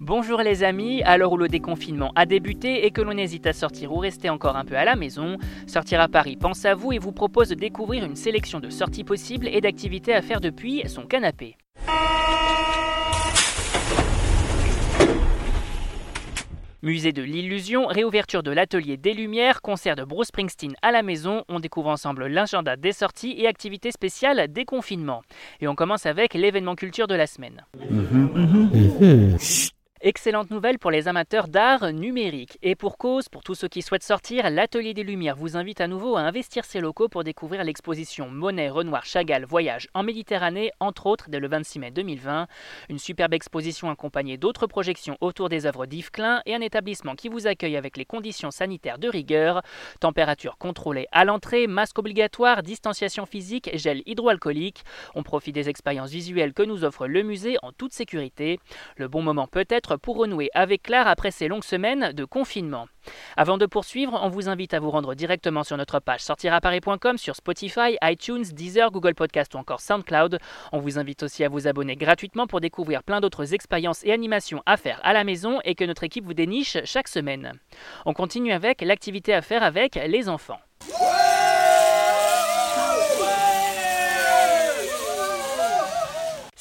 Bonjour les amis, à l'heure où le déconfinement a débuté et que l'on hésite à sortir ou rester encore un peu à la maison, Sortir à Paris pense à vous et vous propose de découvrir une sélection de sorties possibles et d'activités à faire depuis son canapé. Musée de l'illusion, réouverture de l'atelier des Lumières, concert de Bruce Springsteen à la maison. On découvre ensemble l'agenda des sorties et activités spéciales des confinements. Et on commence avec l'événement culture de la semaine. Excellente nouvelle pour les amateurs d'art numérique. Et pour cause, pour tous ceux qui souhaitent sortir, l'Atelier des Lumières vous invite à nouveau à investir ses locaux pour découvrir l'exposition Monet, Renoir, Chagall, Voyage en Méditerranée, entre autres dès le 26 mai 2020. Une superbe exposition accompagnée d'autres projections autour des œuvres d'Yves Klein et un établissement qui vous accueille avec les conditions sanitaires de rigueur. Température contrôlée à l'entrée, masque obligatoire, distanciation physique, gel hydroalcoolique. On profite des expériences visuelles que nous offre le musée en toute sécurité. Le bon moment peut-être pour renouer avec l'art après ces longues semaines de confinement. Avant de poursuivre, on vous invite à vous rendre directement sur notre page sortiraparis.com sur Spotify, iTunes, Deezer, Google Podcast ou encore SoundCloud. On vous invite aussi à vous abonner gratuitement pour découvrir plein d'autres expériences et animations à faire à la maison et que notre équipe vous déniche chaque semaine. On continue avec l'activité à faire avec les enfants.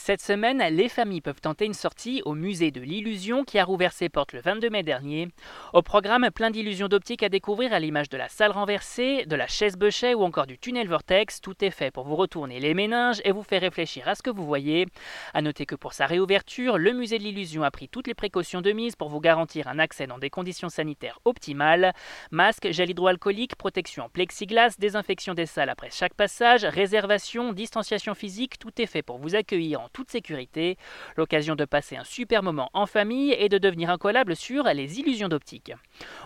Cette semaine, les familles peuvent tenter une sortie au musée de l'illusion qui a rouvert ses portes le 22 mai dernier. Au programme, plein d'illusions d'optique à découvrir à l'image de la salle renversée, de la chaise Bechet ou encore du tunnel vortex. Tout est fait pour vous retourner les méninges et vous faire réfléchir à ce que vous voyez. A noter que pour sa réouverture, le musée de l'illusion a pris toutes les précautions de mise pour vous garantir un accès dans des conditions sanitaires optimales. Masque, gel hydroalcoolique, protection en plexiglas, désinfection des salles après chaque passage, réservation, distanciation physique, tout est fait pour vous accueillir en toute sécurité. L'occasion de passer un super moment en famille et de devenir incollable sur les illusions d'optique.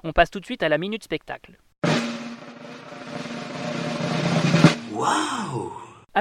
On passe tout de suite à la minute spectacle.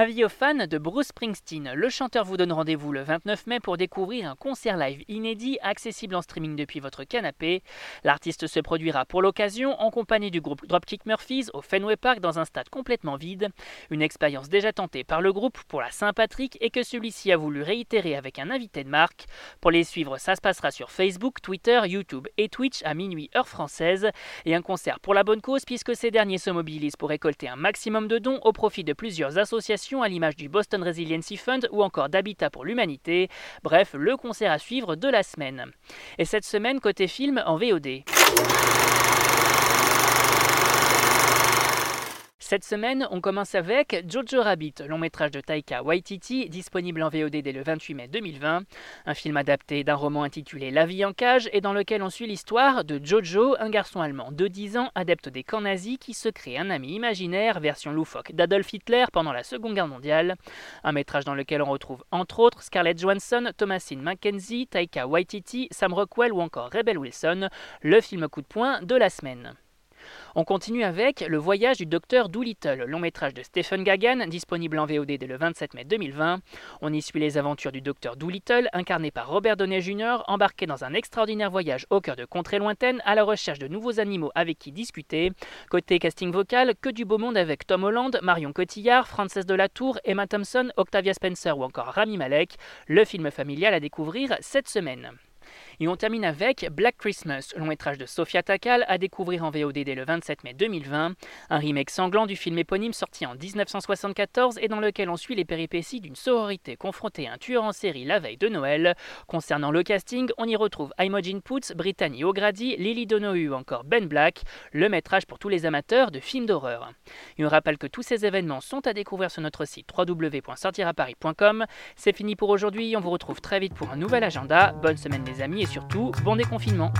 Avis aux fans de Bruce Springsteen, le chanteur vous donne rendez-vous le 29 mai pour découvrir un concert live inédit accessible en streaming depuis votre canapé. L'artiste se produira pour l'occasion en compagnie du groupe Dropkick Murphys au Fenway Park dans un stade complètement vide. Une expérience déjà tentée par le groupe pour la Saint-Patrick et que celui-ci a voulu réitérer avec un invité de marque. Pour les suivre, ça se passera sur Facebook, Twitter, YouTube et Twitch à minuit heure française. Et un concert pour la bonne cause puisque ces derniers se mobilisent pour récolter un maximum de dons au profit de plusieurs associations à l'image du Boston Resiliency Fund ou encore d'Habitat pour l'humanité. Bref, le concert à suivre de la semaine. Et cette semaine, côté film en VOD. Cette semaine, on commence avec Jojo Rabbit, long métrage de Taika Waititi, disponible en VOD dès le 28 mai 2020. Un film adapté d'un roman intitulé La vie en cage et dans lequel on suit l'histoire de Jojo, un garçon allemand de 10 ans, adepte des camps nazis qui se crée un ami imaginaire, version loufoque d'Adolf Hitler pendant la Seconde Guerre mondiale. Un métrage dans lequel on retrouve entre autres Scarlett Johansson, Thomasine McKenzie, Taika Waititi, Sam Rockwell ou encore Rebel Wilson, le film coup de poing de la semaine. On continue avec Le voyage du docteur Doolittle, long métrage de Stephen Gagan, disponible en VOD dès le 27 mai 2020. On y suit les aventures du docteur Doolittle, incarné par Robert Downey Jr., embarqué dans un extraordinaire voyage au cœur de contrées lointaines à la recherche de nouveaux animaux avec qui discuter. Côté casting vocal, que du beau monde avec Tom Holland, Marion Cotillard, Frances Delatour, Emma Thompson, Octavia Spencer ou encore Rami Malek. Le film familial à découvrir cette semaine. Et on termine avec Black Christmas, long métrage de Sofia Takal à découvrir en VOD dès le 27 mai 2020, un remake sanglant du film éponyme sorti en 1974 et dans lequel on suit les péripéties d'une sororité confrontée à un tueur en série la veille de Noël. Concernant le casting, on y retrouve Imogen Poots, Brittany O'Grady, Lily Donoghue ou encore Ben Black, le métrage pour tous les amateurs de films d'horreur. Et on rappelle que tous ces événements sont à découvrir sur notre site www.sortiraparis.com. C'est fini pour aujourd'hui, on vous retrouve très vite pour un nouvel agenda. Bonne semaine les amis et surtout, bon déconfinement.